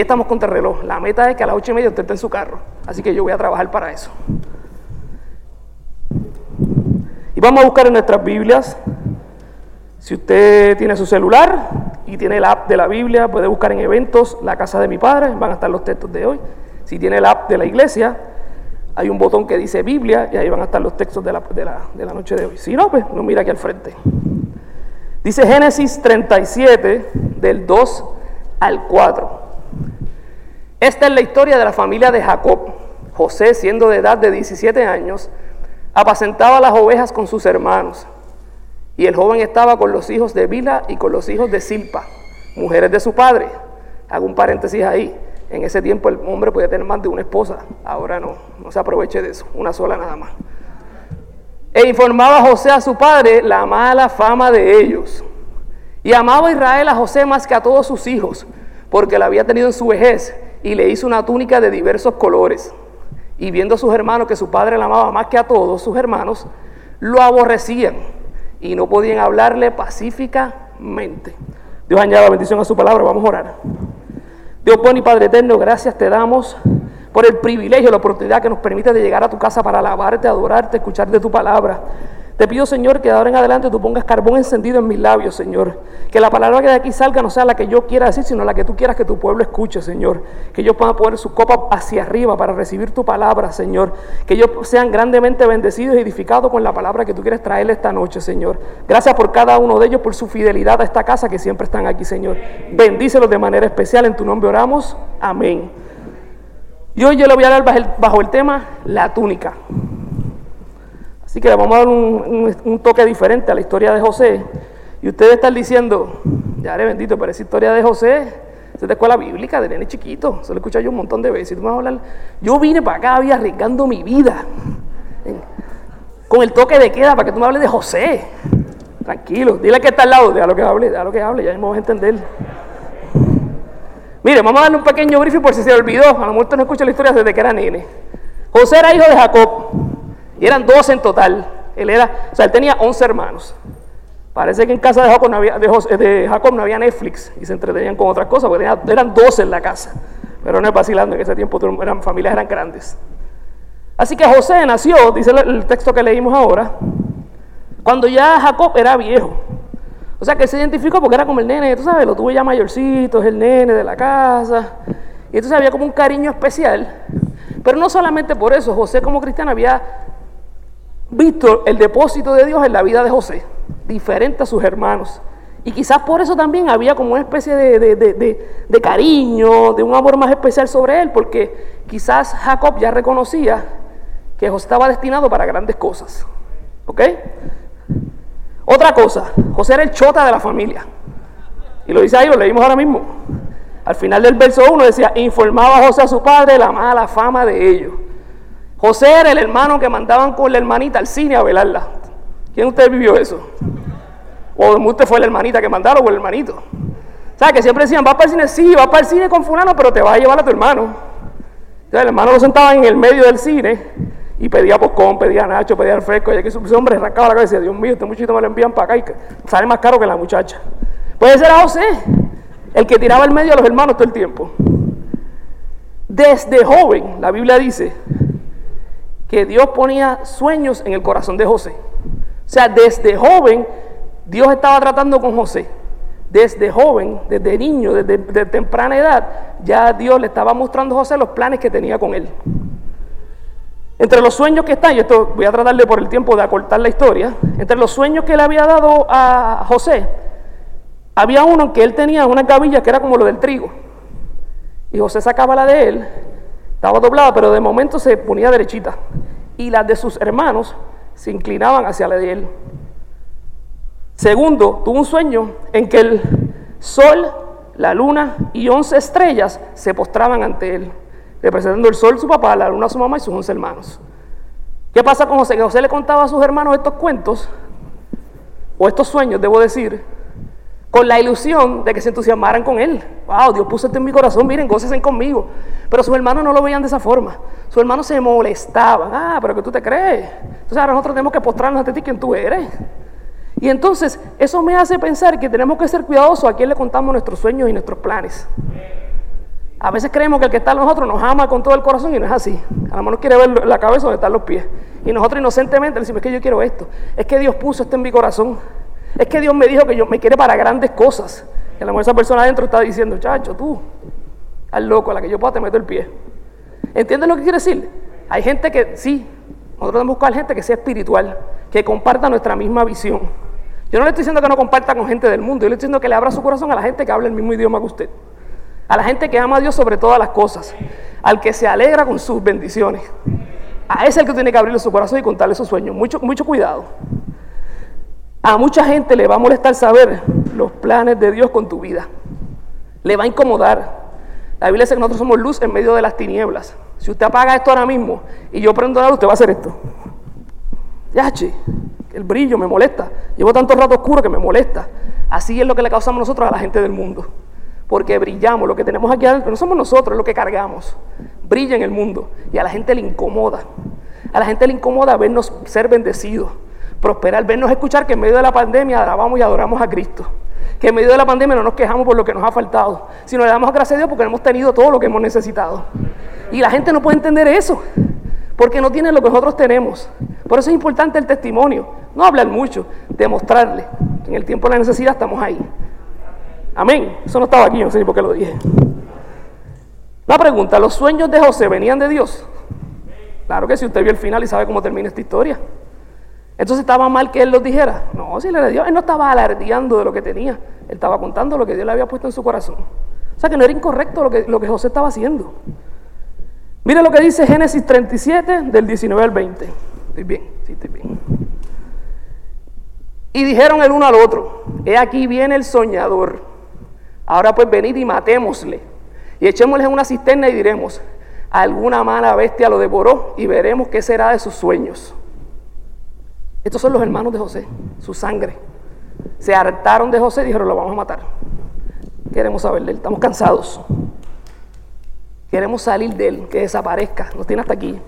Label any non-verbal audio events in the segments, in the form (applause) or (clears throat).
Estamos con reloj. La meta es que a las ocho y media usted esté en su carro. Así que yo voy a trabajar para eso. Y vamos a buscar en nuestras Biblias. Si usted tiene su celular y tiene la app de la Biblia, puede buscar en eventos la casa de mi padre, van a estar los textos de hoy. Si tiene la app de la iglesia, hay un botón que dice Biblia y ahí van a estar los textos de la, de la noche de hoy. Si no, pues no mira aquí al frente. Dice Génesis 37, del 2 al 4. Esta es la historia de la familia de Jacob. José, siendo de edad de 17 años, apacentaba las ovejas con sus hermanos. Y el joven estaba con los hijos de Bila y con los hijos de Silpa, mujeres de su padre. Hago un paréntesis ahí. En ese tiempo el hombre podía tener más de una esposa. Ahora no, no se aproveche de eso, una sola nada más. E informaba José a su padre la mala fama de ellos. Y amaba a Israel a José más que a todos sus hijos, porque la había tenido en su vejez y le hizo una túnica de diversos colores. Y viendo a sus hermanos que su padre la amaba más que a todos sus hermanos, lo aborrecían y no podían hablarle pacíficamente. Dios añada bendición a su palabra, vamos a orar. Dios bueno y Padre eterno, gracias te damos por el privilegio, la oportunidad que nos permite de llegar a tu casa para alabarte, adorarte, escuchar de tu palabra. Te pido, Señor, que de ahora en adelante tú pongas carbón encendido en mis labios, Señor. Que la palabra que de aquí salga no sea la que yo quiera decir, sino la que tú quieras que tu pueblo escuche, Señor. Que ellos puedan poner su copa hacia arriba para recibir tu palabra, Señor. Que ellos sean grandemente bendecidos y edificados con la palabra que tú quieres traerle esta noche, Señor. Gracias por cada uno de ellos, por su fidelidad a esta casa que siempre están aquí, Señor. Bendícelos de manera especial. En tu nombre oramos. Amén. Y hoy yo le voy a dar bajo el, tema la túnica. Así que le vamos a dar un, toque diferente a la historia de José. Y ustedes están diciendo, ya eres bendito, pero esa historia de José es de escuela bíblica, de nene chiquito. Se lo he yo un montón de veces. Tú hablar, yo vine para acá, había arriesgando mi vida. Con el toque de queda para que tú me hables de José. Tranquilo, dile que está al lado, déjalo que hable, déjalo que hable, ya me voy a entender. Mire, vamos a darle un pequeño briefing por si se olvidó. A lo mejor no escucha la historia desde que era nene. José era hijo de Jacob y eran 12 en total. Él era, o sea, él tenía 11 hermanos. Parece que en casa de Jacob no había, de, Jacob no había Netflix y se entretenían con otras cosas, porque eran 12 en la casa. Pero no es vacilando, en ese tiempo eran, familias eran grandes. Así que José nació, dice el texto que leímos ahora, cuando ya Jacob era viejo. O sea que se identificó porque era como el nene, tú sabes, lo tuvo ya mayorcito, es el nene de la casa. Y entonces había como un cariño especial. Pero no solamente por eso, José como cristiano había visto el depósito de Dios en la vida de José, diferente a sus hermanos. Y quizás por eso también había como una especie de, de, cariño, de un amor más especial sobre él, porque quizás Jacob ya reconocía que José estaba destinado para grandes cosas. ¿Ok? Otra cosa, José era el chota de la familia. Y lo dice ahí, lo leímos ahora mismo. Al final del verso 1 decía, informaba a José a su padre la mala fama de ellos. José era el hermano que mandaban con la hermanita al cine a velarla. ¿Quién de ustedes vivió eso? ¿O usted fue la hermanita que mandaron o el hermanito? ¿Sabes? Que siempre decían, vas para el cine, sí, vas para el cine con fulano, pero te vas a llevar a tu hermano. Entonces el hermano lo sentaba en el medio del cine y pedía poscón, pedía nacho, pedía fresco, y que ese hombre arrancaba la cabeza y decía, Dios mío, este muchachito me lo envían para acá y sale más caro que la muchacha. Puede ser a José, el que tiraba el medio a los hermanos todo el tiempo. Desde joven, la Biblia dice que Dios ponía sueños en el corazón de José. O sea, desde joven, Dios estaba tratando con José. Desde joven, desde niño, desde, temprana edad, ya Dios le estaba mostrando a José los planes que tenía con él. Entre los sueños que están, y esto voy a tratarle por el tiempo de acortar la historia, entre los sueños que le había dado a José, había uno que él tenía una cabilla que era como lo del trigo. Y José sacaba la de él, estaba doblada, pero de momento se ponía derechita. Y las de sus hermanos se inclinaban hacia la de él. Segundo, tuvo un sueño en que el sol, la luna y once estrellas se postraban ante él representando el sol su papá, la luna su mamá y sus once hermanos. ¿Qué pasa con José? Que José le contaba a sus hermanos estos cuentos, o estos sueños, debo decir, con la ilusión de que se entusiasmaran con él. Wow, Dios puso esto en mi corazón, miren, gócesen conmigo. Pero sus hermanos no lo veían de esa forma. Sus hermanos se molestaban. Ah, pero que tú te crees. Entonces ahora nosotros tenemos que postrarnos ante ti quien tú eres. Y entonces eso me hace pensar que tenemos que ser cuidadosos a quién le contamos nuestros sueños y nuestros planes. A veces creemos que el que está en nosotros nos ama con todo el corazón y no es así. A lo mejor quiere ver la cabeza donde están los pies. Y nosotros inocentemente le decimos, es que yo quiero esto. Es que Dios puso esto en mi corazón. Es que Dios me dijo que yo me quiere para grandes cosas. Y a lo mejor esa persona adentro está diciendo, chacho, tú, al loco, a la que yo pueda te meto el pie. ¿Entiendes lo que quiere decir? Hay gente que sí, nosotros debemos buscar gente que sea espiritual, que comparta nuestra misma visión. Yo no le estoy diciendo que no comparta con gente del mundo, yo le estoy diciendo que le abra su corazón a la gente que habla el mismo idioma que usted. A la gente que ama a Dios sobre todas las cosas. Al que se alegra con sus bendiciones. A ese es el que tiene que abrirle su corazón y contarle sus sueños. Mucho, mucho cuidado. A mucha gente le va a molestar saber los planes de Dios con tu vida. Le va a incomodar. La Biblia dice que nosotros somos luz en medio de las tinieblas. Si usted apaga esto ahora mismo y yo prendo la luz, usted va a hacer esto. Yache, el brillo me molesta. Llevo tanto rato oscuro que me molesta. Así es lo que le causamos nosotros a la gente del mundo. Porque brillamos, lo que tenemos aquí adentro no somos nosotros, es lo que cargamos. Brilla en el mundo y a la gente le incomoda. A la gente le incomoda vernos ser bendecidos, prosperar, vernos escuchar que en medio de la pandemia alabamos y adoramos a Cristo que en medio de la pandemia no nos quejamos por lo que nos ha faltado, sino le damos gracias a Dios porque hemos tenido todo lo que hemos necesitado. Y la gente no puede entender eso, porque no tiene lo que nosotros tenemos. Por eso es importante el testimonio, no hablar mucho, demostrarle que en el tiempo de la necesidad estamos ahí. Amén. Eso no estaba aquí, no sé por qué lo dije. La pregunta, ¿los sueños de José venían de Dios? Claro que si usted vio el final y sabe cómo termina esta historia. Entonces estaba mal que él los dijera. No, si le dio, él no estaba alardeando de lo que tenía. Él estaba contando lo que Dios le había puesto en su corazón. O sea que no era incorrecto lo que, lo que José estaba haciendo. Mire lo que dice Génesis 37, del 19 al 20. Estoy bien, sí, estoy bien. Y dijeron el uno al otro: He aquí viene el soñador. Ahora pues venid y matémosle. Y echémosle en una cisterna y diremos: Alguna mala bestia lo devoró y veremos qué será de sus sueños. Estos son los hermanos de José, su sangre. Se hartaron de José y dijeron, lo vamos a matar. Queremos saber de él, estamos cansados. Queremos salir de él, que desaparezca. Nos tiene hasta aquí,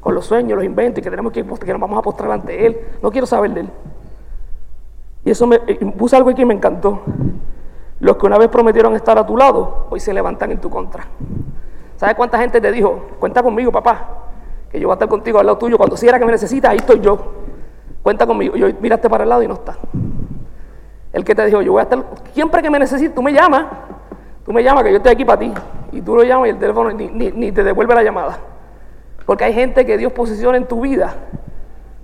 con los sueños, los inventos, y que tenemos que, que nos vamos a postrar ante él. No quiero saber de él. Y eso me eh, puse algo que me encantó. Los que una vez prometieron estar a tu lado, hoy se levantan en tu contra. ¿Sabes cuánta gente te dijo, cuenta conmigo, papá, que yo voy a estar contigo al lado tuyo, cuando si era que me necesitas, ahí estoy yo. Cuenta conmigo. Yo miraste para el lado y no está. El que te dijo, yo voy a estar, siempre que me necesites, tú me llamas, tú me llamas que yo estoy aquí para ti. Y tú lo llamas y el teléfono ni, te devuelve la llamada. Porque hay gente que Dios posiciona en tu vida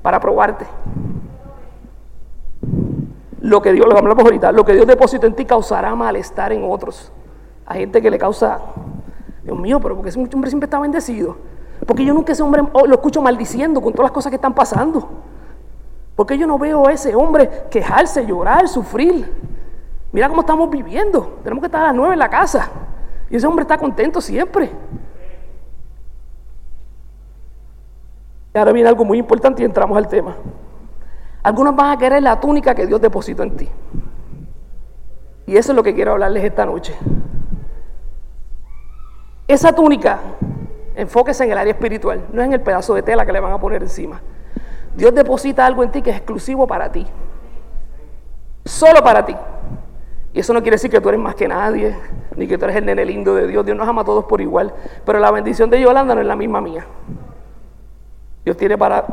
para probarte. Lo que Dios, lo hablamos ahorita, lo que Dios deposita en ti causará malestar en otros. Hay gente que le causa, Dios mío, pero porque ese hombre siempre está bendecido. Porque yo nunca ese hombre oh, lo escucho maldiciendo con todas las cosas que están pasando. Porque yo no veo a ese hombre quejarse, llorar, sufrir. Mira cómo estamos viviendo. Tenemos que estar a las nueve en la casa. Y ese hombre está contento siempre. Y ahora viene algo muy importante y entramos al tema. Algunos van a querer la túnica que Dios depositó en ti. Y eso es lo que quiero hablarles esta noche. Esa túnica, enfóquese en el área espiritual, no en el pedazo de tela que le van a poner encima. Dios deposita algo en ti que es exclusivo para ti. Solo para ti. Y eso no quiere decir que tú eres más que nadie, ni que tú eres el nene lindo de Dios. Dios nos ama a todos por igual. Pero la bendición de Yolanda no es la misma mía. Dios tiene para.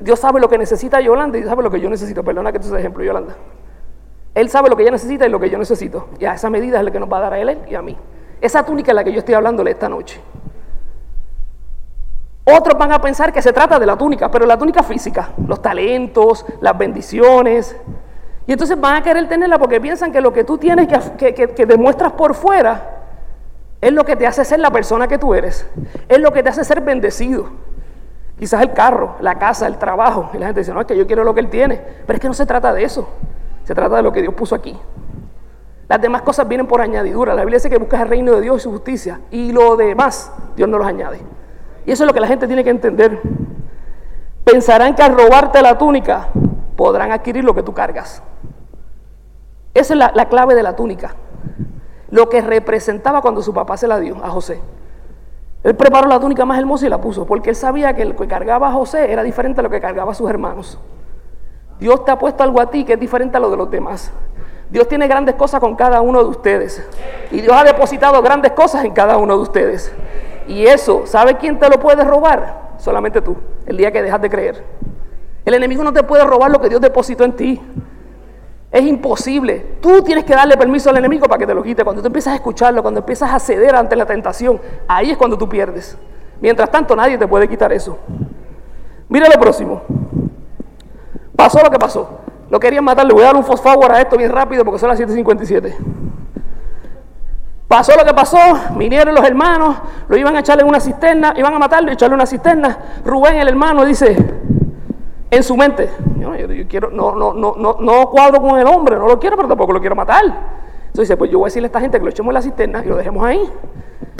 Dios sabe lo que necesita Yolanda y sabe lo que yo necesito. Perdona que tú seas ejemplo, Yolanda. Él sabe lo que ella necesita y lo que yo necesito. Y a esa medida es la que nos va a dar a él y a mí. Esa túnica es la que yo estoy hablándole esta noche. Otros van a pensar que se trata de la túnica, pero la túnica física, los talentos, las bendiciones. Y entonces van a querer tenerla porque piensan que lo que tú tienes, que, que, demuestras por fuera, es lo que te hace ser la persona que tú eres. Es lo que te hace ser bendecido. Quizás el carro, la casa, el trabajo. Y la gente dice, no, es que yo quiero lo que él tiene. Pero es que no se trata de eso. Se trata de lo que Dios puso aquí. Las demás cosas vienen por añadidura. La Biblia dice que buscas el reino de Dios y su justicia. Y lo demás, Dios no los añade. Y eso es lo que la gente tiene que entender. Pensarán que al robarte la túnica podrán adquirir lo que tú cargas. Esa es la, clave de la túnica. Lo que representaba cuando su papá se la dio a José. Él preparó la túnica más hermosa y la puso, porque él sabía que lo que cargaba a José era diferente a lo que cargaba a sus hermanos. Dios te ha puesto algo a ti que es diferente a lo de los demás. Dios tiene grandes cosas con cada uno de ustedes. Y Dios ha depositado grandes cosas en cada uno de ustedes. Y eso, ¿sabe quién te lo puede robar? Solamente tú, el día que dejas de creer. El enemigo no te puede robar lo que Dios depositó en ti. Es imposible. Tú tienes que darle permiso al enemigo para que te lo quite. Cuando tú empiezas a escucharlo, cuando empiezas a ceder ante la tentación, ahí es cuando tú pierdes. Mientras tanto, nadie te puede quitar eso. Mira lo próximo. Pasó lo que pasó. Lo querían matar. Le voy a dar un fosfawar a esto bien rápido porque son las 7.57. Pasó lo que pasó, vinieron los hermanos, lo iban a echarle en una cisterna, iban a matarlo y echarle en una cisterna. Rubén, el hermano, dice en su mente, yo, quiero, no, no, no, no, cuadro con el hombre, no lo quiero, pero tampoco lo quiero matar. Entonces dice, pues yo voy a decirle a esta gente que lo echemos en la cisterna y lo dejemos ahí.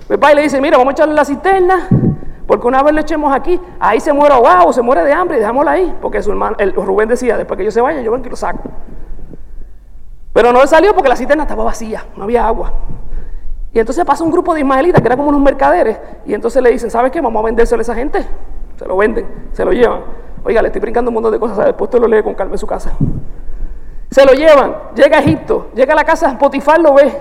Pues va le dice, mira, vamos a echarle en la cisterna, porque una vez lo echemos aquí, ahí se muere ahogado se muere de hambre y dejámoslo ahí. Porque su hermano, Rubén decía, después que yo se vaya, yo vengo y lo saco. Pero no salió porque la cisterna estaba vacía, no había agua. Y entonces pasa un grupo de ismaelitas que eran como unos mercaderes, y entonces le dicen, ¿sabes qué? Vamos a vendérselo a esa gente. Se lo venden, se lo llevan. Oiga, le estoy brincando un montón de cosas, después usted lo lee con calma en su casa. Se lo llevan, llega a Egipto, llega a la casa, Potifar lo ve.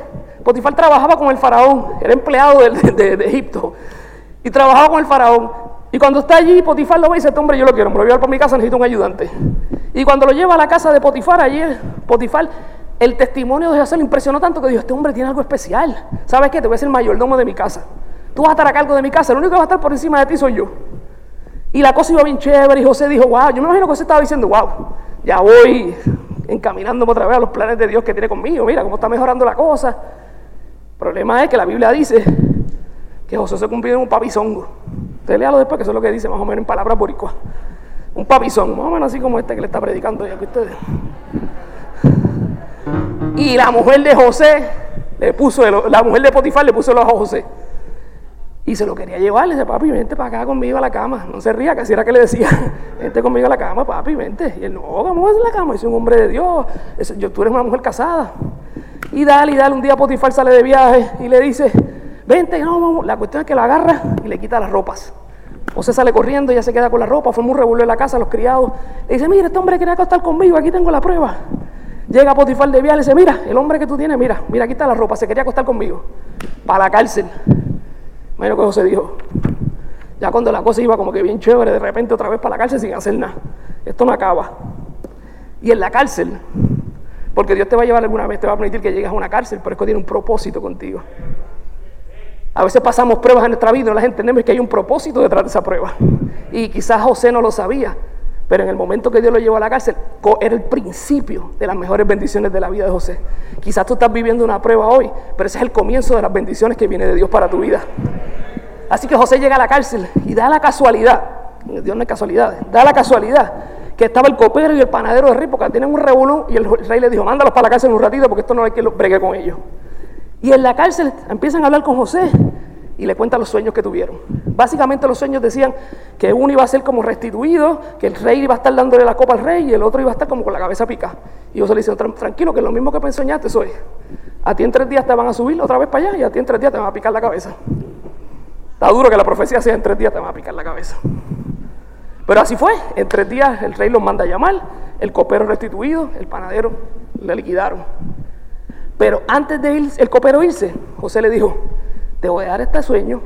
Potifar trabajaba con el faraón, era empleado (laughs) de, Egipto y trabajaba con el faraón. Y cuando está allí, Potifar lo ve y dice, este hombre yo lo quiero, me voy a llevar para mi casa, necesito un ayudante. Y cuando lo lleva a la casa de Potifar, allí Potifar, el testimonio de José le impresionó tanto que dijo, este hombre tiene algo especial. ¿Sabes qué? Te voy a ser el mayordomo de mi casa. Tú vas a estar a cargo de mi casa, el único que va a estar por encima de ti soy yo. Y la cosa iba bien chévere y José dijo, wow, yo me imagino que José estaba diciendo, wow, ya voy encaminándome otra vez a los planes de Dios que tiene conmigo, mira cómo está mejorando la cosa. El problema es que la Biblia dice que José se cumplió en un papizongo. Usted léalo después, que eso es lo que dice más o menos en palabras boricuas. Un papizón, más o menos así como este que le está predicando ya que ustedes. Y la mujer de José le puso, la mujer de Potifar le puso el ojo a José. Y se lo quería llevar, le dice, papi, vente para acá conmigo a la cama. No se ría, casi era que le decía, (laughs) vente conmigo a la cama, papi, vente. Y él, no, vamos a la cama, es un hombre de Dios, yo, tú eres una mujer casada. Y dale, y dale, un día Potifar sale de viaje y le dice, vente, no. La cuestión es que la agarra y le quita las ropas. José sale corriendo, ella se queda con la ropa, fue muy revuelo en la casa, los criados. Le dice, mira, este hombre quería acostar conmigo, aquí tengo la prueba. Llega Potifar de viaje y dice, mira, el hombre que tú tienes, mira, mira, aquí está la ropa, se quería acostar conmigo. Para la cárcel. Imagino que José dijo. Ya cuando la cosa iba como que bien chévere, de repente otra vez para la cárcel sin hacer nada. Esto no acaba. Y en la cárcel, porque Dios te va a llevar alguna vez, te va a permitir que llegues a una cárcel, pero es que tiene un propósito contigo. A veces pasamos pruebas en nuestra vida y no las entendemos que hay un propósito detrás de esa prueba. Y quizás José no lo sabía, pero en el momento que Dios lo llevó a la cárcel, era el principio de las mejores bendiciones de la vida de José. Quizás tú estás viviendo una prueba hoy, pero ese es el comienzo de las bendiciones que viene de Dios para tu vida. Así que José llega a la cárcel y da la casualidad, Dios no es casualidad, da la casualidad que estaba el copero y el panadero de rey, porque tienen un revolú y el rey le dijo, mándalos para la cárcel un ratito porque esto no hay que bregue con ellos. Y en la cárcel empiezan a hablar con José y le cuentan los sueños que tuvieron. Básicamente los sueños decían que uno iba a ser como restituido, que el rey iba a estar dándole la copa al rey y el otro iba a estar como con la cabeza pica. Y José le dice, tranquilo, que es lo mismo que me enseñaste soy. A ti en tres días te van a subir otra vez para allá y a ti en tres días te van a picar la cabeza. Está duro que la profecía sea en tres días te van a picar la cabeza. Pero así fue. En tres días el rey los manda a llamar, el copero restituido, el panadero le liquidaron. Pero antes de ir, el copero irse, José le dijo, te voy a dar este sueño,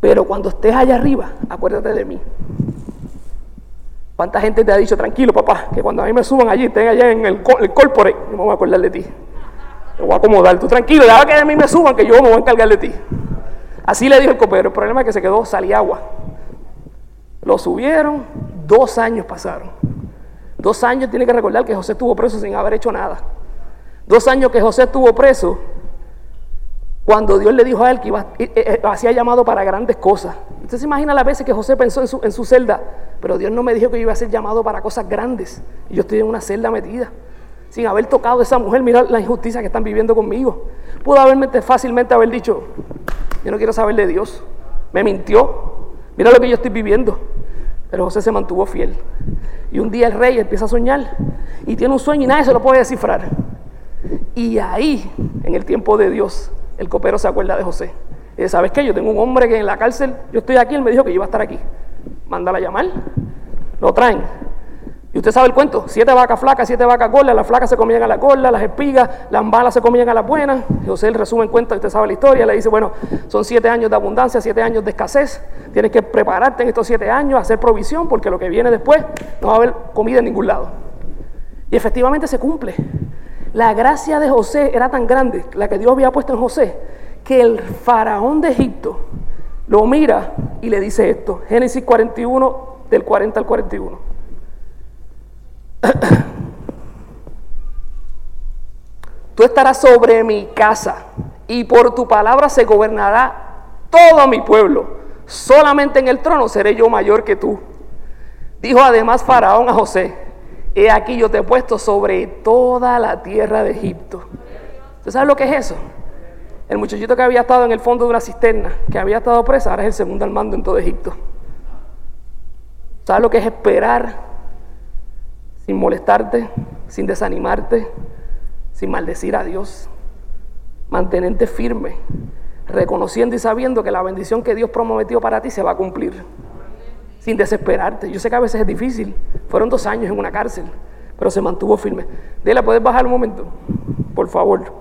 pero cuando estés allá arriba, acuérdate de mí. ¿Cuánta gente te ha dicho, tranquilo papá, que cuando a mí me suban allí, estén allá en el, el corporate, yo me voy a acordar de ti. Te voy a acomodar, tú tranquilo, ya que a mí me suban, que yo me voy a encargar de ti. Así le dijo el copero, el problema es que se quedó agua. Lo subieron, dos años pasaron. Dos años tiene que recordar que José estuvo preso sin haber hecho nada. Dos años que José estuvo preso, cuando Dios le dijo a él que iba, eh, eh, hacía llamado para grandes cosas. Usted se imagina las veces que José pensó en su, en su, celda, pero Dios no me dijo que iba a ser llamado para cosas grandes. Y yo estoy en una celda metida, sin haber tocado a esa mujer, mira la injusticia que están viviendo conmigo. Pudo haberme fácilmente haber dicho, yo no quiero saber de Dios, me mintió, mira lo que yo estoy viviendo. Pero José se mantuvo fiel. Y un día el rey empieza a soñar y tiene un sueño y nadie se lo puede descifrar. Y ahí, en el tiempo de Dios, el copero se acuerda de José. Y dice, ¿sabes qué? Yo tengo un hombre que en la cárcel, yo estoy aquí, él me dijo que iba a estar aquí. Mándala a llamar, lo traen. Y usted sabe el cuento, siete vacas flacas, siete vacas gordas, las flacas se comían a la gordas, las espigas, las balas se comían a las buenas. José el resumen cuenta, usted sabe la historia, le dice, bueno, son siete años de abundancia, siete años de escasez, tienes que prepararte en estos siete años, hacer provisión, porque lo que viene después no va a haber comida en ningún lado. Y efectivamente se cumple. La gracia de José era tan grande, la que Dios había puesto en José, que el faraón de Egipto lo mira y le dice esto, Génesis 41, del 40 al 41. (clears throat) Tú estarás sobre mi casa y por tu palabra se gobernará todo mi pueblo. Solamente en el trono seré yo mayor que tú. Dijo además Faraón a José, he aquí yo te he puesto sobre toda la tierra de Egipto. ¿Tú sabes lo que es eso? El muchachito que había estado en el fondo de una cisterna, que había estado presa, ahora es el segundo al mando en todo Egipto. ¿Sabes lo que es esperar sin molestarte, sin desanimarte, sin maldecir a Dios. Mantenerte firme, reconociendo y sabiendo que la bendición que Dios prometió para ti se va a cumplir. Sin desesperarte. Yo sé que a veces es difícil. Fueron dos años en una cárcel, pero se mantuvo firme. Dile, ¿puedes bajar un momento? Por favor.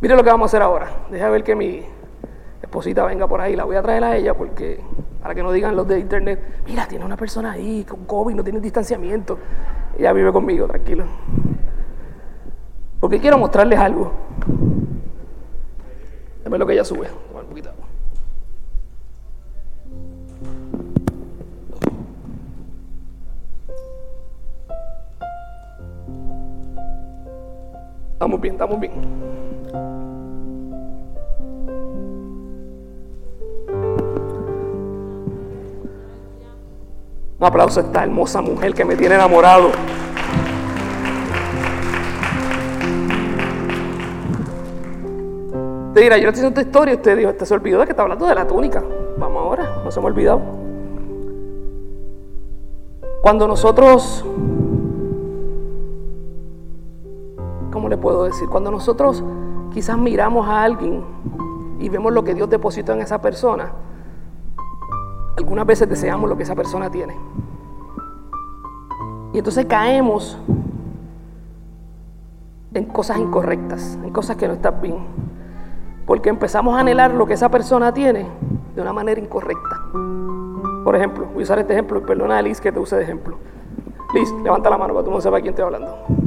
Mire lo que vamos a hacer ahora. Deja ver que mi esposita venga por ahí. La voy a traer a ella porque para que no digan los de internet, mira, tiene una persona ahí con COVID, no tiene distanciamiento. Ella vive conmigo, tranquilo. Porque quiero mostrarles algo. Déjame lo que ella sube. un poquito. Estamos bien, estamos bien. Un aplauso a esta hermosa mujer que me tiene enamorado. Te dirá, yo no estoy haciendo esta historia. Usted dijo, usted se olvidó de que está hablando de la túnica. Vamos ahora, no se me ha olvidado. Cuando nosotros, ¿cómo le puedo decir? Cuando nosotros quizás miramos a alguien y vemos lo que Dios depositó en esa persona, algunas veces deseamos lo que esa persona tiene. Y entonces caemos en cosas incorrectas, en cosas que no están bien. Porque empezamos a anhelar lo que esa persona tiene de una manera incorrecta. Por ejemplo, voy a usar este ejemplo, perdona a Liz que te use de ejemplo. Liz, levanta la mano para que tú no sepas quién estoy hablando.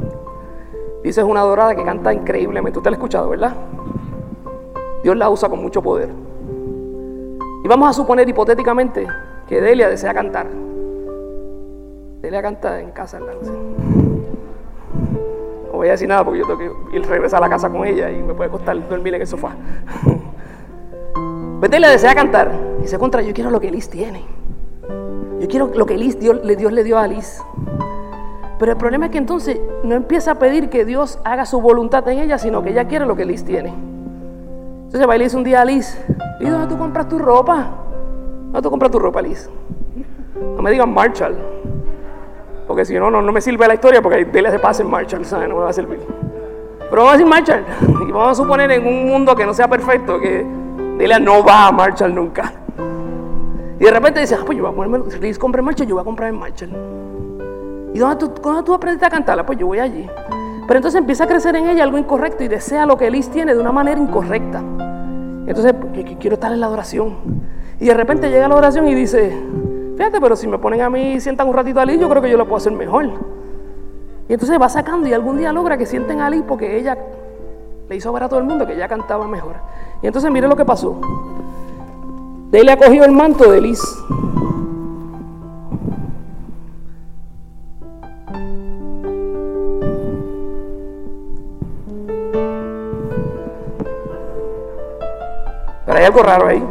Liz es una dorada que canta increíblemente. Usted la ha escuchado, ¿verdad? Dios la usa con mucho poder. Y vamos a suponer hipotéticamente que Delia desea cantar. Delia canta en casa. No voy a decir nada porque yo tengo que ir regresar a la casa con ella y me puede costar dormir en el sofá. Pues Delia desea cantar. Y se contra, yo quiero lo que Liz tiene. Yo quiero lo que Liz Dios, Dios le dio a Liz. Pero el problema es que entonces no empieza a pedir que Dios haga su voluntad en ella, sino que ella quiere lo que Liz tiene. Entonces va y le dice un día a Liz, ¿y dónde tú compras tu ropa? ¿Dónde tú compras tu ropa, Liz? No me digan Marshall. Porque si no, no, me sirve la historia porque Delia se pasa en Marshall, ¿sabes? No me va a servir. Pero vamos a decir Marshall. (laughs) Y vamos a suponer en un mundo que no sea perfecto que Delia no va a Marshall nunca. Y de repente dice, ah, pues yo voy a ponerme, Liz compra en Marshall, yo voy a comprar en Marshall. ¿Y dónde tú, tú aprendiste a cantarla? Pues yo voy allí. Pero entonces empieza a crecer en ella algo incorrecto y desea lo que Liz tiene de una manera incorrecta. Entonces, quiero estar en la adoración. Y de repente llega la oración y dice, fíjate, pero si me ponen a mí y sientan un ratito a Liz, yo creo que yo lo puedo hacer mejor. Y entonces va sacando y algún día logra que sienten a Liz porque ella le hizo ver a todo el mundo que ella cantaba mejor. Y entonces mire lo que pasó. Él ha cogido el manto de Liz. Pero hay algo raro ahí.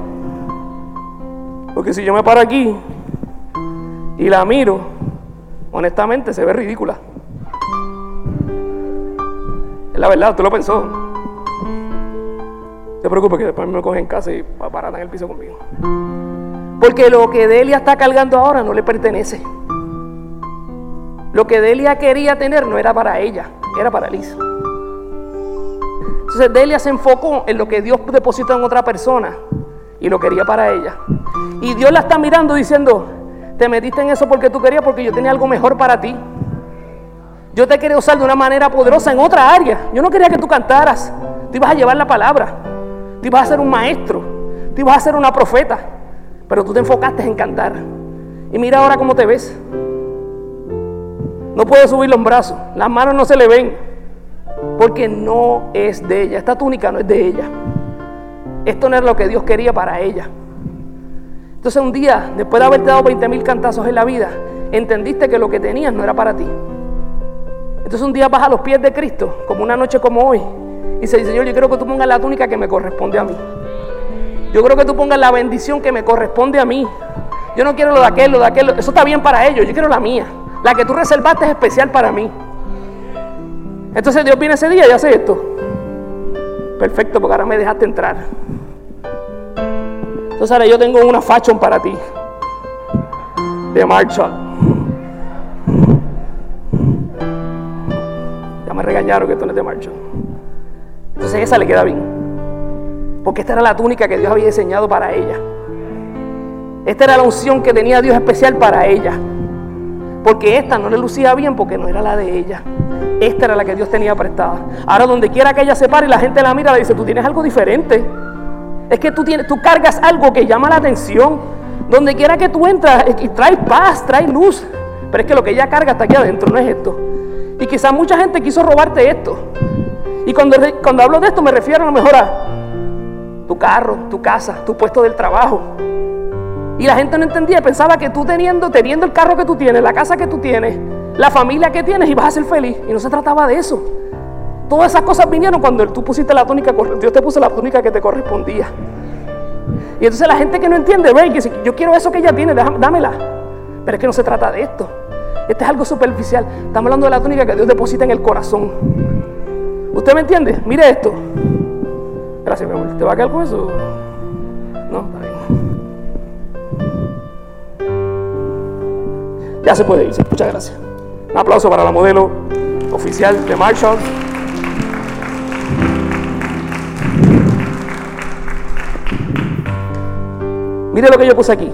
Porque si yo me paro aquí y la miro, honestamente se ve ridícula. Es la verdad, usted lo pensó. No se preocupe que después me coge en casa y va a parar en el piso conmigo. Porque lo que Delia está cargando ahora no le pertenece. Lo que Delia quería tener no era para ella, era para Liz. Entonces Delia se enfocó en lo que Dios depositó en otra persona y lo quería para ella. Y Dios la está mirando diciendo, Te metiste en eso porque tú querías, porque yo tenía algo mejor para ti. Yo te quería usar de una manera poderosa en otra área. Yo no quería que tú cantaras. Tú ibas a llevar la palabra. Tú ibas a ser un maestro. Tú ibas a ser una profeta. Pero tú te enfocaste en cantar. Y mira ahora cómo te ves. No puedes subir los brazos. Las manos no se le ven. Porque no es de ella. Esta túnica no es de ella. Esto no era lo que Dios quería para ella. Entonces un día, después de haberte dado 20 mil cantazos en la vida, entendiste que lo que tenías no era para ti. Entonces un día vas a los pies de Cristo, como una noche como hoy, y dice, Señor, yo quiero que tú pongas la túnica que me corresponde a mí. Yo quiero que tú pongas la bendición que me corresponde a mí. Yo no quiero lo de aquel, lo de aquel. Eso está bien para ellos, yo quiero la mía. La que tú reservaste es especial para mí. Entonces Dios viene ese día y hace esto. Perfecto, porque ahora me dejaste entrar. Entonces ahora yo tengo una fashion para ti. De Marshall. Ya me regañaron que esto no es de Marshall. Entonces esa le queda bien. Porque esta era la túnica que Dios había diseñado para ella. Esta era la unción que tenía Dios especial para ella. Porque esta no le lucía bien porque no era la de ella. Esta era la que Dios tenía prestada. Ahora donde quiera que ella se pare y la gente la mira, le dice, tú tienes algo diferente. Es que tú, tienes, tú cargas algo que llama la atención. Donde quiera que tú entras, y traes paz, traes luz. Pero es que lo que ella carga está aquí adentro, no es esto. Y quizás mucha gente quiso robarte esto. Y cuando, cuando hablo de esto me refiero a lo mejor a tu carro, tu casa, tu puesto del trabajo. Y la gente no entendía, pensaba que tú teniendo, teniendo el carro que tú tienes, la casa que tú tienes, la familia que tienes, ibas a ser feliz. Y no se trataba de eso. Todas esas cosas vinieron cuando tú pusiste la túnica, Dios te puso la túnica que te correspondía. Y entonces la gente que no entiende, ve, que yo quiero eso que ella tiene, dámela. Pero es que no se trata de esto. Este es algo superficial. Estamos hablando de la túnica que Dios deposita en el corazón. ¿Usted me entiende? Mire esto. Gracias, mi amor. ¿Te va a quedar con eso? No, está bien. Ya se puede irse. Muchas gracias. Aplauso para la modelo oficial de Marshall. Mire lo que yo puse aquí.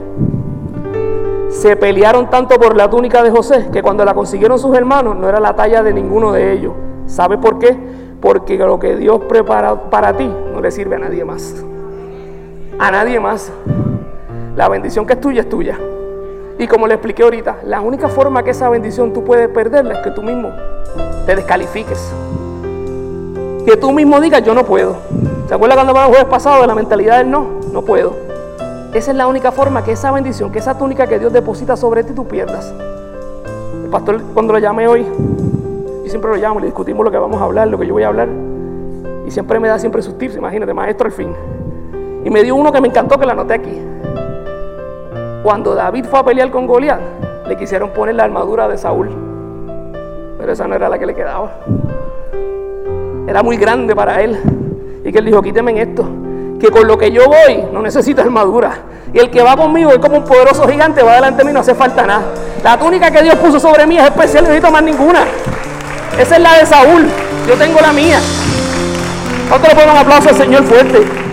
Se pelearon tanto por la túnica de José que cuando la consiguieron sus hermanos no era la talla de ninguno de ellos. ¿Sabe por qué? Porque lo que Dios prepara para ti no le sirve a nadie más. A nadie más. La bendición que es tuya es tuya. Y como le expliqué ahorita, la única forma que esa bendición tú puedes perderla es que tú mismo te descalifiques. Que tú mismo digas, yo no puedo. ¿Se acuerda cuando hablamos el jueves pasado de la mentalidad del no? No puedo. Esa es la única forma que esa bendición, que esa túnica que Dios deposita sobre ti, tú pierdas. El pastor, cuando lo llamé hoy, yo siempre lo llamo, le discutimos lo que vamos a hablar, lo que yo voy a hablar. Y siempre me da siempre sus tips, imagínate, maestro al fin. Y me dio uno que me encantó, que la anoté aquí. Cuando David fue a pelear con Goliat, le quisieron poner la armadura de Saúl. Pero esa no era la que le quedaba. Era muy grande para él. Y que él dijo, quíteme esto que con lo que yo voy no necesito armadura. Y el que va conmigo es como un poderoso gigante, va delante de mí, no hace falta nada. La túnica que Dios puso sobre mí es especial, no necesito más ninguna. Esa es la de Saúl, yo tengo la mía. Otro le un aplauso al Señor fuerte.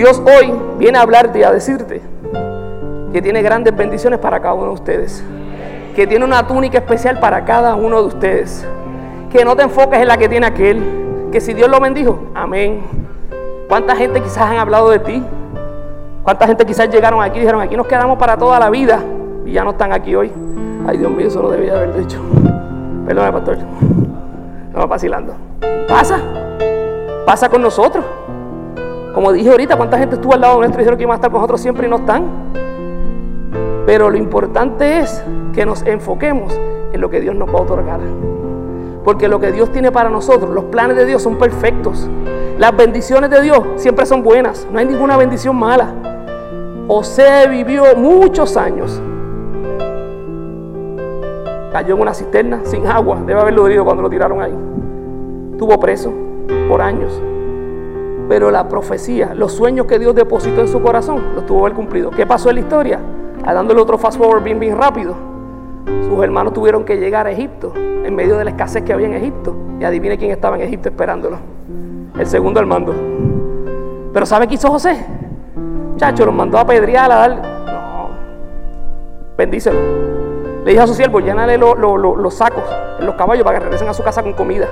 Dios hoy viene a hablarte y a decirte que tiene grandes bendiciones para cada uno de ustedes. Que tiene una túnica especial para cada uno de ustedes que no te enfoques en la que tiene aquel, que si Dios lo bendijo, amén. ¿Cuánta gente quizás han hablado de ti? ¿Cuánta gente quizás llegaron aquí y dijeron, aquí nos quedamos para toda la vida y ya no están aquí hoy? Ay, Dios mío, eso lo debía haber dicho. Perdón, pastor. Estamos vacilando. Pasa. Pasa con nosotros. Como dije ahorita, ¿cuánta gente estuvo al lado nuestro y dijeron que iban a estar con nosotros siempre y no están? Pero lo importante es que nos enfoquemos en lo que Dios nos va a otorgar. Porque lo que Dios tiene para nosotros, los planes de Dios son perfectos. Las bendiciones de Dios siempre son buenas. No hay ninguna bendición mala. José vivió muchos años. Cayó en una cisterna sin agua. Debe haberlo herido cuando lo tiraron ahí. Tuvo preso por años. Pero la profecía, los sueños que Dios depositó en su corazón, los tuvo haber cumplido. ¿Qué pasó en la historia? A dándole otro fast forward bien, bien rápido. Sus hermanos tuvieron que llegar a Egipto en medio de la escasez que había en Egipto. Y adivine quién estaba en Egipto esperándolo. El segundo al mando. Pero ¿sabe qué hizo José? Chacho, los mandó a pedrear, a dar. No. Bendícelo. Le dijo a su siervo, llénale los sacos los caballos para que regresen a su casa con comida.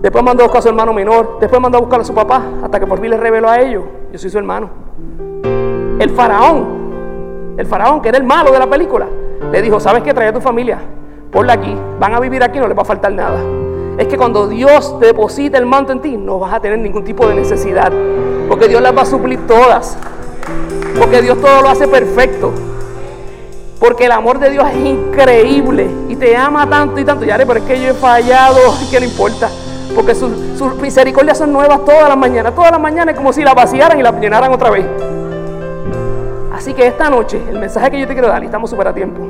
Después mandó a buscar a su hermano menor. Después mandó a buscar a su papá. Hasta que por fin le reveló a ellos. Yo soy su hermano. El faraón. El faraón, que era el malo de la película. Le dijo, ¿sabes qué? Trae a tu familia. Ponla aquí. Van a vivir aquí, no les va a faltar nada. Es que cuando Dios deposita el manto en ti, no vas a tener ningún tipo de necesidad. Porque Dios las va a suplir todas. Porque Dios todo lo hace perfecto. Porque el amor de Dios es increíble y te ama tanto y tanto. Ya, pero es que yo he fallado, (laughs) ¿qué no importa? Porque sus, misericordias son nuevas todas las mañanas. Todas las mañanas es como si la vaciaran y la llenaran otra vez. Así que esta noche, el mensaje que yo te quiero dar, y estamos súper a tiempo,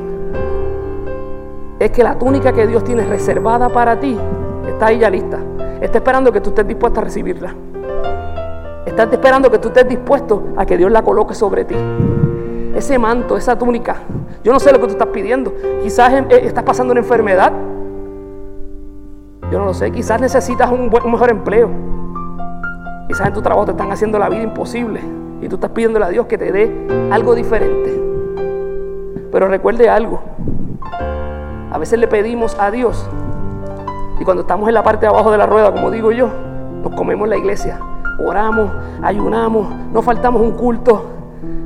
es que la túnica que Dios tiene reservada para ti está ahí ya lista. Está esperando que tú estés dispuesto a recibirla. Está esperando que tú estés dispuesto a que Dios la coloque sobre ti. Ese manto, esa túnica. Yo no sé lo que tú estás pidiendo. Quizás eh, estás pasando una enfermedad. Yo no lo sé. Quizás necesitas un, mejor empleo. Quizás en tu trabajo te están haciendo la vida imposible. Y tú estás pidiéndole a Dios que te dé algo diferente. Pero recuerde algo. A veces le pedimos a Dios. Y cuando estamos en la parte de abajo de la rueda, como digo yo, nos comemos la iglesia. Oramos, ayunamos, no faltamos un culto.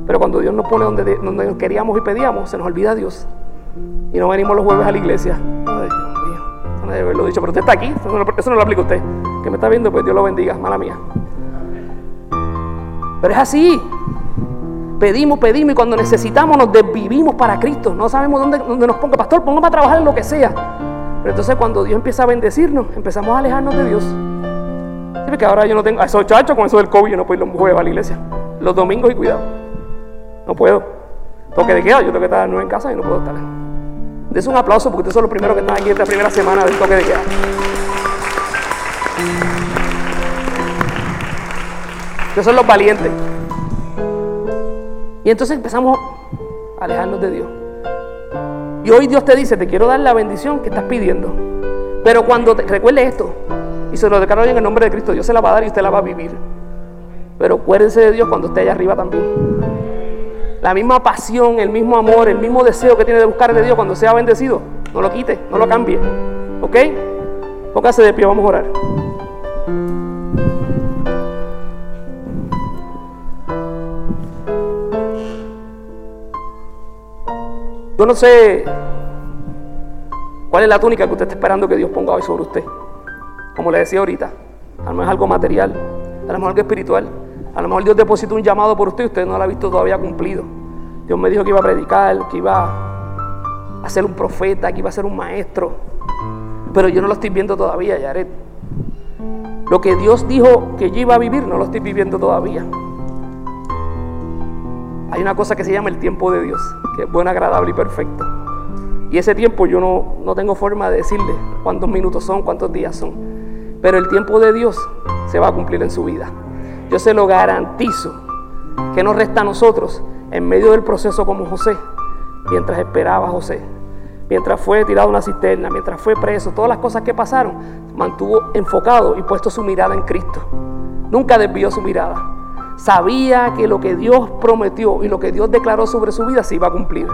Pero cuando Dios nos pone donde, donde queríamos y pedíamos, se nos olvida Dios. Y no venimos los jueves a la iglesia. Dios mío. dicho, pero usted está aquí. Eso no, lo aplica usted. Que me está viendo, pues Dios lo bendiga. Mala mía. Pero es así. Pedimos, pedimos y cuando necesitamos nos desvivimos para Cristo. No sabemos dónde, dónde nos ponga. Pastor, póngame a trabajar en lo que sea. Pero entonces cuando Dios empieza a bendecirnos, empezamos a alejarnos de Dios. ¿Sí? Porque ahora yo no tengo, a esos chachos con eso del COVID, yo no puedo ir los jueves a la iglesia. Los domingos y cuidado. No puedo. Toque de queda, yo tengo que estar nueve en casa y no puedo estar. Des un aplauso porque ustedes son los primeros que están aquí esta primera semana del toque de queda. Ustedes son los valientes. Y entonces empezamos a alejarnos de Dios. Y hoy Dios te dice, te quiero dar la bendición que estás pidiendo. Pero cuando te, recuerde esto, y se lo declaro en el nombre de Cristo, Dios se la va a dar y usted la va a vivir. Pero acuérdense de Dios cuando esté allá arriba también. La misma pasión, el mismo amor, el mismo deseo que tiene de buscar de Dios cuando sea bendecido, no lo quite, no lo cambie. ¿Ok? Póngase de pie, vamos a orar. Yo no sé cuál es la túnica que usted está esperando que Dios ponga hoy sobre usted. Como le decía ahorita, a lo mejor es algo material, a lo mejor algo espiritual. A lo mejor Dios depositó un llamado por usted y usted no lo ha visto todavía cumplido. Dios me dijo que iba a predicar, que iba a ser un profeta, que iba a ser un maestro. Pero yo no lo estoy viendo todavía, Yaret. Lo que Dios dijo que yo iba a vivir, no lo estoy viviendo todavía. Hay una cosa que se llama el tiempo de Dios, que es bueno, agradable y perfecto. Y ese tiempo yo no, no tengo forma de decirle cuántos minutos son, cuántos días son. Pero el tiempo de Dios se va a cumplir en su vida. Yo se lo garantizo. que nos resta a nosotros en medio del proceso como José? Mientras esperaba José, mientras fue tirado a una cisterna, mientras fue preso, todas las cosas que pasaron, mantuvo enfocado y puesto su mirada en Cristo. Nunca desvió su mirada sabía que lo que Dios prometió y lo que Dios declaró sobre su vida se iba a cumplir.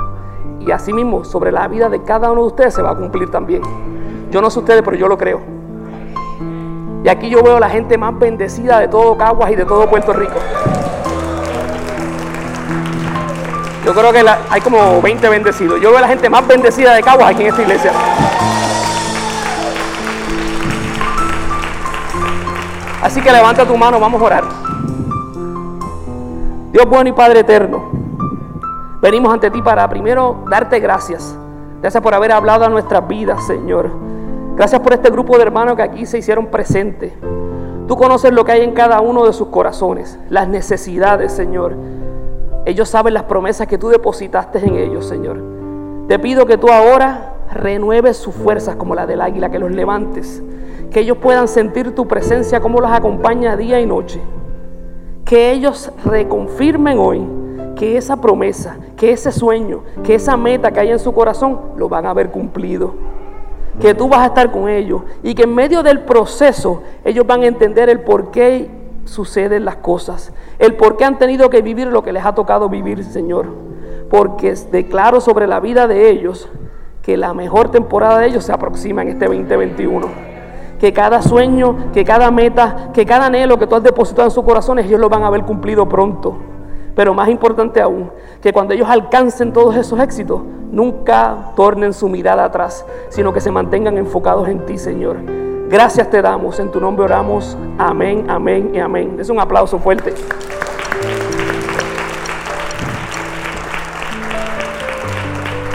Y asimismo, sobre la vida de cada uno de ustedes se va a cumplir también. Yo no sé ustedes, pero yo lo creo. Y aquí yo veo la gente más bendecida de todo Caguas y de todo Puerto Rico. Yo creo que hay como 20 bendecidos. Yo veo la gente más bendecida de Caguas aquí en esta iglesia. Así que levanta tu mano, vamos a orar. Dios bueno y Padre eterno, venimos ante ti para primero darte gracias. Gracias por haber hablado a nuestras vidas, Señor. Gracias por este grupo de hermanos que aquí se hicieron presentes. Tú conoces lo que hay en cada uno de sus corazones, las necesidades, Señor. Ellos saben las promesas que tú depositaste en ellos, Señor. Te pido que tú ahora renueves sus fuerzas como la del águila, que los levantes, que ellos puedan sentir tu presencia como los acompaña día y noche que ellos reconfirmen hoy que esa promesa, que ese sueño, que esa meta que hay en su corazón, lo van a haber cumplido. Que tú vas a estar con ellos y que en medio del proceso ellos van a entender el por qué suceden las cosas, el por qué han tenido que vivir lo que les ha tocado vivir, Señor. Porque declaro sobre la vida de ellos que la mejor temporada de ellos se aproxima en este 2021. Que cada sueño, que cada meta, que cada anhelo que tú has depositado en sus corazones, ellos lo van a ver cumplido pronto. Pero más importante aún, que cuando ellos alcancen todos esos éxitos, nunca tornen su mirada atrás, sino que se mantengan enfocados en ti, Señor. Gracias te damos, en tu nombre oramos. Amén, amén y amén. Es un aplauso fuerte.